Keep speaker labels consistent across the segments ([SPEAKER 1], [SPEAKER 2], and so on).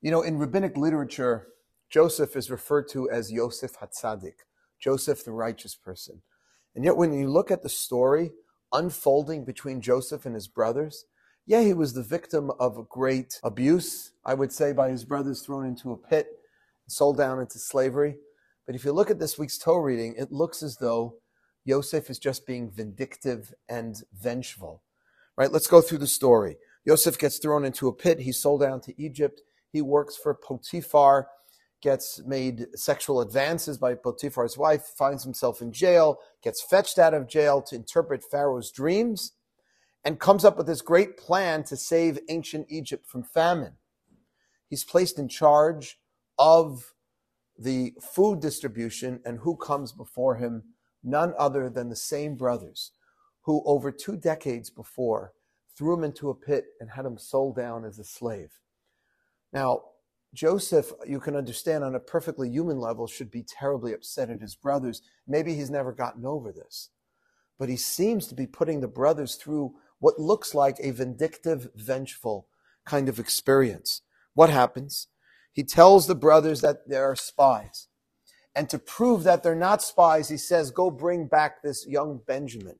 [SPEAKER 1] You know, in rabbinic literature, Joseph is referred to as Yosef Hatzadik, Joseph the righteous person. And yet, when you look at the story unfolding between Joseph and his brothers, yeah, he was the victim of great abuse, I would say, by his brothers, thrown into a pit, sold down into slavery. But if you look at this week's Torah reading, it looks as though Yosef is just being vindictive and vengeful. Right? Let's go through the story. Yosef gets thrown into a pit. He's sold down to Egypt. He works for Potiphar, gets made sexual advances by Potiphar's wife, finds himself in jail, gets fetched out of jail to interpret Pharaoh's dreams, and comes up with this great plan to save ancient Egypt from famine. He's placed in charge of the food distribution, and who comes before him? None other than the same brothers who, over two decades before, threw him into a pit and had him sold down as a slave. Now, Joseph, you can understand on a perfectly human level, should be terribly upset at his brothers. Maybe he's never gotten over this. But he seems to be putting the brothers through what looks like a vindictive, vengeful kind of experience. What happens? He tells the brothers that they are spies. And to prove that they're not spies, he says, Go bring back this young Benjamin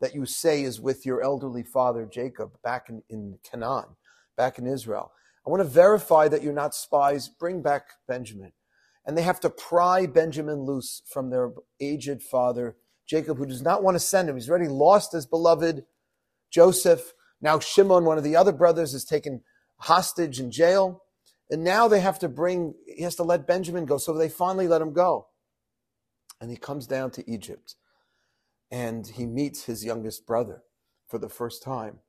[SPEAKER 1] that you say is with your elderly father Jacob back in, in Canaan, back in Israel. I want to verify that you're not spies. Bring back Benjamin. And they have to pry Benjamin loose from their aged father, Jacob, who does not want to send him. He's already lost his beloved Joseph. Now Shimon, one of the other brothers, is taken hostage in jail. And now they have to bring, he has to let Benjamin go. So they finally let him go. And he comes down to Egypt and he meets his youngest brother for the first time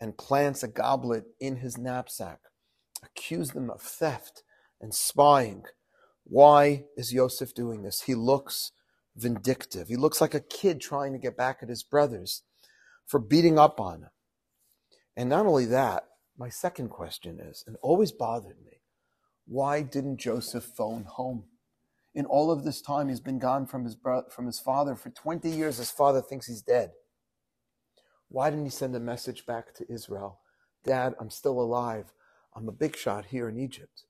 [SPEAKER 1] and plants a goblet in his knapsack accuse them of theft and spying. Why is Yosef doing this? He looks vindictive. He looks like a kid trying to get back at his brothers for beating up on him. And not only that, my second question is, and always bothered me, why didn't Joseph phone home? In all of this time, he's been gone from his, bro- from his father. For 20 years, his father thinks he's dead. Why didn't he send a message back to Israel? Dad, I'm still alive. I'm a big shot here in Egypt.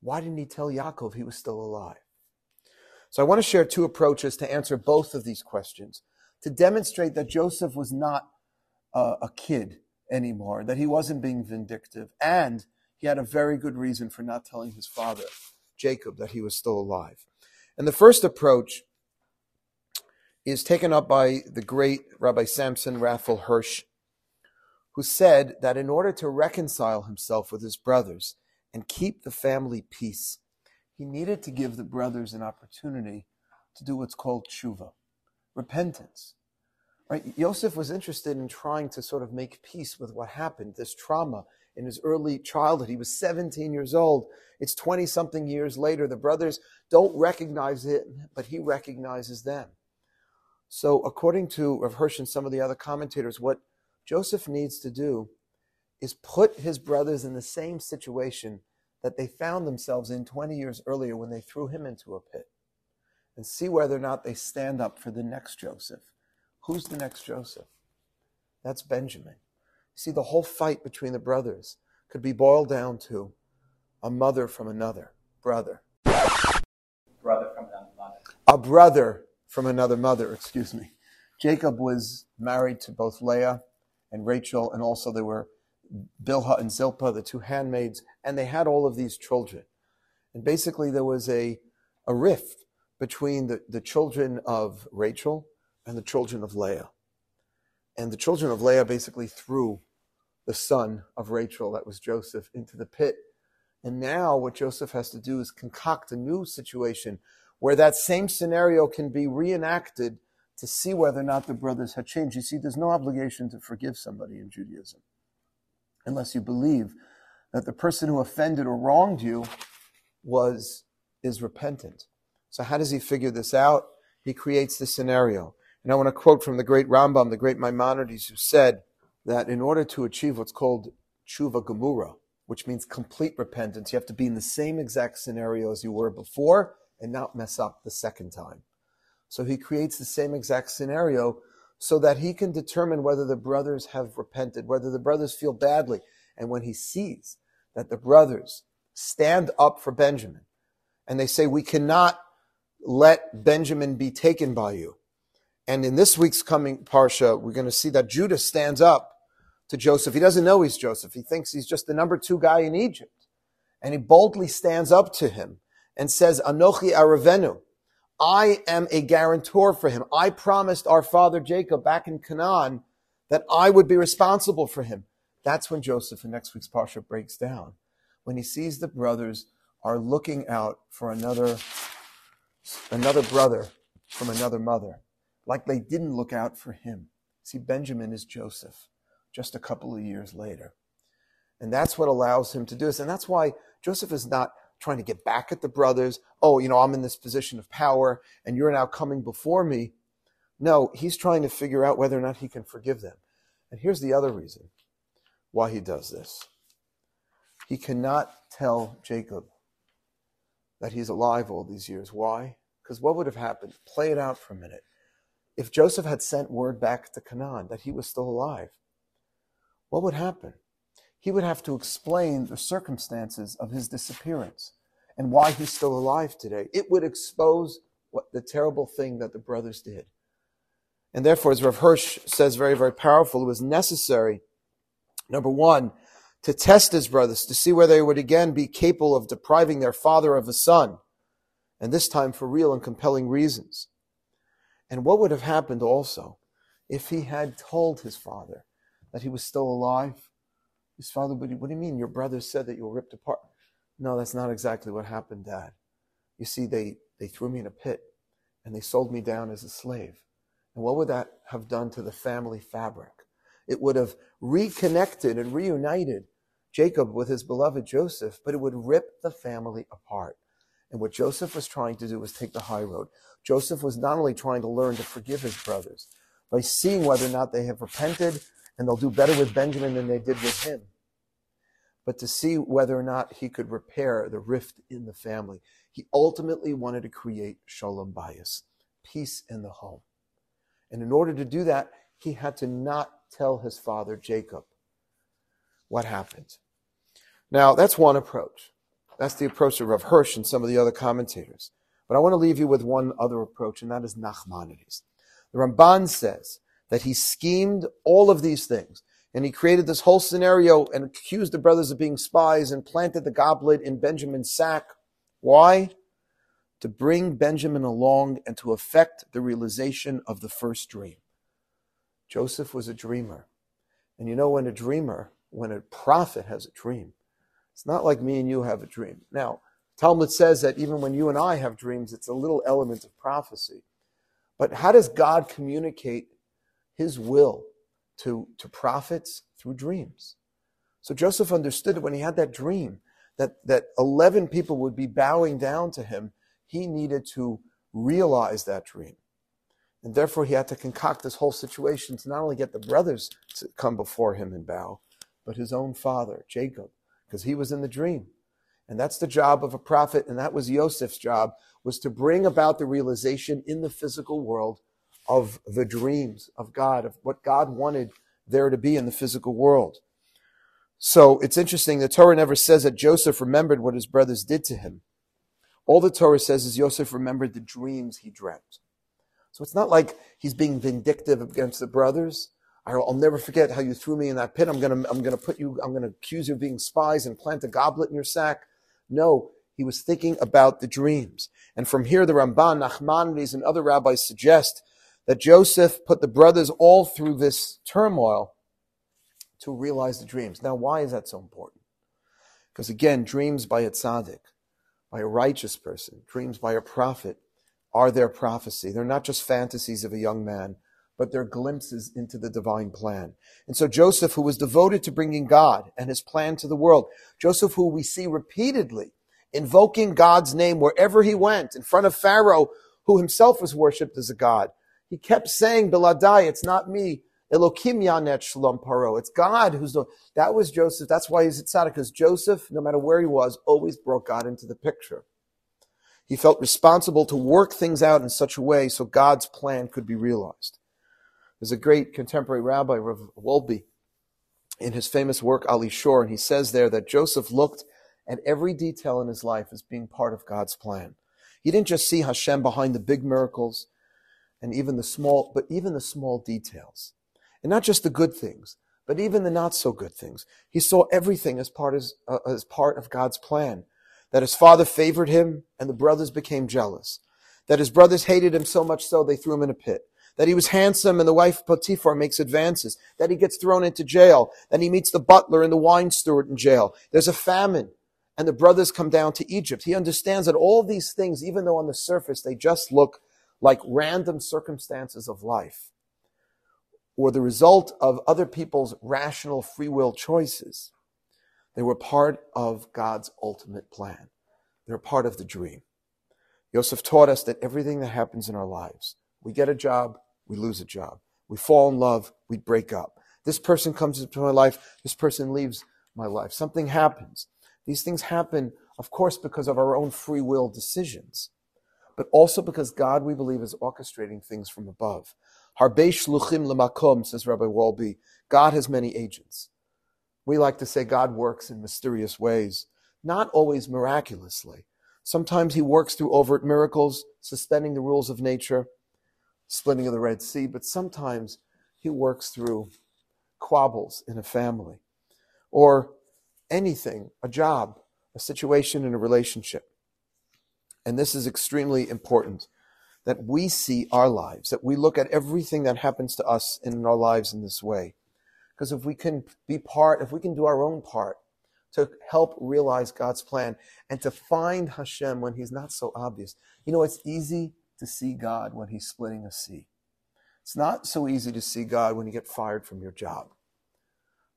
[SPEAKER 1] Why didn't he tell Yaakov he was still alive? So I want to share two approaches to answer both of these questions to demonstrate that Joseph was not uh, a kid anymore, that he wasn't being vindictive, and he had a very good reason for not telling his father, Jacob, that he was still alive. And the first approach is taken up by the great Rabbi Samson Raphael Hirsch who said that in order to reconcile himself with his brothers and keep the family peace, he needed to give the brothers an opportunity to do what's called tshuva, repentance. Right? Yosef was interested in trying to sort of make peace with what happened, this trauma in his early childhood. He was 17 years old. It's 20 something years later. The brothers don't recognize it, but he recognizes them. So, according to Rav Hirsch and some of the other commentators, what Joseph needs to do is put his brothers in the same situation that they found themselves in 20 years earlier when they threw him into a pit and see whether or not they stand up for the next Joseph. Who's the next Joseph? That's Benjamin. See, the whole fight between the brothers could be boiled down to a mother from another brother.
[SPEAKER 2] Brother from another mother.
[SPEAKER 1] A brother from another mother, excuse me. Jacob was married to both Leah and Rachel, and also there were Bilhah and Zilpah, the two handmaids, and they had all of these children. And basically, there was a, a rift between the, the children of Rachel and the children of Leah. And the children of Leah basically threw the son of Rachel, that was Joseph, into the pit. And now what Joseph has to do is concoct a new situation where that same scenario can be reenacted to see whether or not the brothers had changed. You see, there's no obligation to forgive somebody in Judaism unless you believe that the person who offended or wronged you was is repentant. So how does he figure this out? He creates the scenario. And I want to quote from the great Rambam, the great Maimonides, who said that in order to achieve what's called tshuva gemura, which means complete repentance, you have to be in the same exact scenario as you were before and not mess up the second time. So he creates the same exact scenario so that he can determine whether the brothers have repented, whether the brothers feel badly. And when he sees that the brothers stand up for Benjamin. And they say, we cannot let Benjamin be taken by you. And in this week's coming Parsha, we're going to see that Judah stands up to Joseph. He doesn't know he's Joseph. He thinks he's just the number two guy in Egypt. And he boldly stands up to him and says, Anochi Aravenu. I am a guarantor for him. I promised our father Jacob back in Canaan that I would be responsible for him. That's when Joseph in next week's Parsha breaks down. When he sees the brothers are looking out for another, another brother from another mother, like they didn't look out for him. See, Benjamin is Joseph just a couple of years later. And that's what allows him to do this. And that's why Joseph is not trying to get back at the brothers. Oh, you know, I'm in this position of power and you're now coming before me. No, he's trying to figure out whether or not he can forgive them. And here's the other reason why he does this. He cannot tell Jacob that he's alive all these years. Why? Because what would have happened? Play it out for a minute. If Joseph had sent word back to Canaan that he was still alive, what would happen? He would have to explain the circumstances of his disappearance and why he's still alive today. It would expose what the terrible thing that the brothers did. And therefore, as Rav Hirsch says very, very powerful, it was necessary, number one, to test his brothers to see whether they would again be capable of depriving their father of a son, and this time for real and compelling reasons. And what would have happened also if he had told his father that he was still alive? His father, what do you mean? Your brother said that you were ripped apart. No, that's not exactly what happened, Dad. You see, they, they threw me in a pit and they sold me down as a slave. And what would that have done to the family fabric? It would have reconnected and reunited Jacob with his beloved Joseph, but it would rip the family apart. And what Joseph was trying to do was take the high road. Joseph was not only trying to learn to forgive his brothers by seeing whether or not they have repented and they'll do better with Benjamin than they did with him, but to see whether or not he could repair the rift in the family. He ultimately wanted to create shalom bayis, peace in the home. And in order to do that, he had to not tell his father Jacob what happened. Now, that's one approach. That's the approach of Rav Hirsch and some of the other commentators. But I want to leave you with one other approach, and that is Nachmanides. The Ramban says that he schemed all of these things, and he created this whole scenario and accused the brothers of being spies and planted the goblet in Benjamin's sack. Why? To bring Benjamin along and to effect the realization of the first dream. Joseph was a dreamer. And you know, when a dreamer, when a prophet has a dream, it's not like me and you have a dream. Now, Talmud says that even when you and I have dreams, it's a little element of prophecy. But how does God communicate his will to, to prophets? Through dreams. So Joseph understood that when he had that dream that, that 11 people would be bowing down to him. He needed to realize that dream. And therefore, he had to concoct this whole situation to not only get the brothers to come before him and bow, but his own father, Jacob, because he was in the dream. And that's the job of a prophet, and that was Yosef's job, was to bring about the realization in the physical world of the dreams of God, of what God wanted there to be in the physical world. So it's interesting, the Torah never says that Joseph remembered what his brothers did to him. All the Torah says is Joseph remembered the dreams he dreamt. So it's not like he's being vindictive against the brothers. I'll never forget how you threw me in that pit. I'm gonna, I'm gonna put you, I'm gonna accuse you of being spies and plant a goblet in your sack. No, he was thinking about the dreams. And from here, the Ramban, Nachmanides, and other rabbis suggest that Joseph put the brothers all through this turmoil to realize the dreams. Now, why is that so important? Because again, dreams by a tzaddik, by a righteous person, dreams by a prophet, are their prophecy. They're not just fantasies of a young man, but they're glimpses into the divine plan. And so Joseph, who was devoted to bringing God and his plan to the world, Joseph, who we see repeatedly invoking God's name wherever he went, in front of Pharaoh, who himself was worshipped as a god, he kept saying, Beladai, it's not me. Elokim yanet shalom paro. It's God who's the, that was Joseph. That's why he's at tzaddik, because Joseph, no matter where he was, always brought God into the picture. He felt responsible to work things out in such a way so God's plan could be realized. There's a great contemporary rabbi, Rav Wolbe, in his famous work, Alei Shur, and he says there that Joseph looked at every detail in his life as being part of God's plan. He didn't just see Hashem behind the big miracles and even the small, but even the small details. And not just the good things, but even the not so good things. He saw everything as part, as, uh, as part of God's plan. That his father favored him and the brothers became jealous. That his brothers hated him so much so they threw him in a pit. That he was handsome and the wife of Potiphar makes advances. That he gets thrown into jail. That he meets the butler and the wine steward in jail. There's a famine and the brothers come down to Egypt. He understands that all these things, even though on the surface they just look like random circumstances of life or the result of other people's rational free will choices, they were part of God's ultimate plan. They're part of the dream. Yosef taught us that everything that happens in our lives, we get a job, we lose a job. We fall in love, we break up. This person comes into my life, this person leaves my life. Something happens. These things happen, of course, because of our own free will decisions, but also because God, we believe, is orchestrating things from above. Harbe shluchim lemakom, says Rabbi Wolbe, God has many agents. We like to say God works in mysterious ways, not always miraculously. Sometimes he works through overt miracles, suspending the rules of nature, splitting of the Red Sea, but sometimes he works through quabbles in a family or anything, a job, a situation in a relationship. And this is extremely important that we see our lives, that we look at everything that happens to us in our lives in this way. Because if we can be part, if we can do our own part to help realize God's plan and to find Hashem when he's not so obvious, you know, it's easy to see God when he's splitting a sea. It's not so easy to see God when you get fired from your job.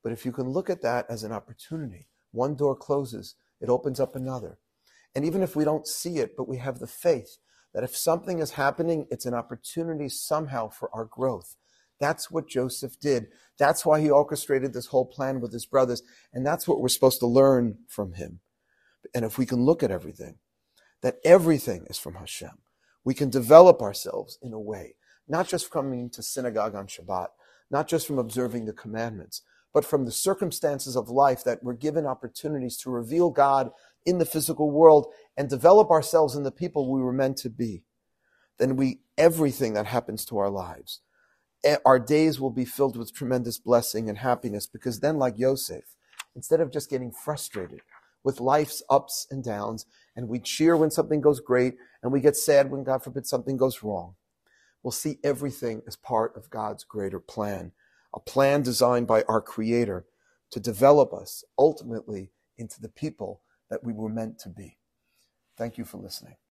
[SPEAKER 1] But if you can look at that as an opportunity, one door closes, it opens up another. And even if we don't see it, but we have the faith that if something is happening, it's an opportunity somehow for our growth. That's what Joseph did. That's why he orchestrated this whole plan with his brothers. And that's what we're supposed to learn from him. And if we can look at everything, that everything is from Hashem, we can develop ourselves in a way, not just coming to synagogue on Shabbat, not just from observing the commandments, but from the circumstances of life that we're given opportunities to reveal God in the physical world and develop ourselves in the people we were meant to be, then we, everything that happens to our lives, eh, our days will be filled with tremendous blessing and happiness because then, like Yosef, instead of just getting frustrated with life's ups and downs, and we cheer when something goes great and we get sad when, God forbid, something goes wrong, we'll see everything as part of God's greater plan a plan designed by our Creator to develop us ultimately into the people that we were meant to be. Thank you for listening.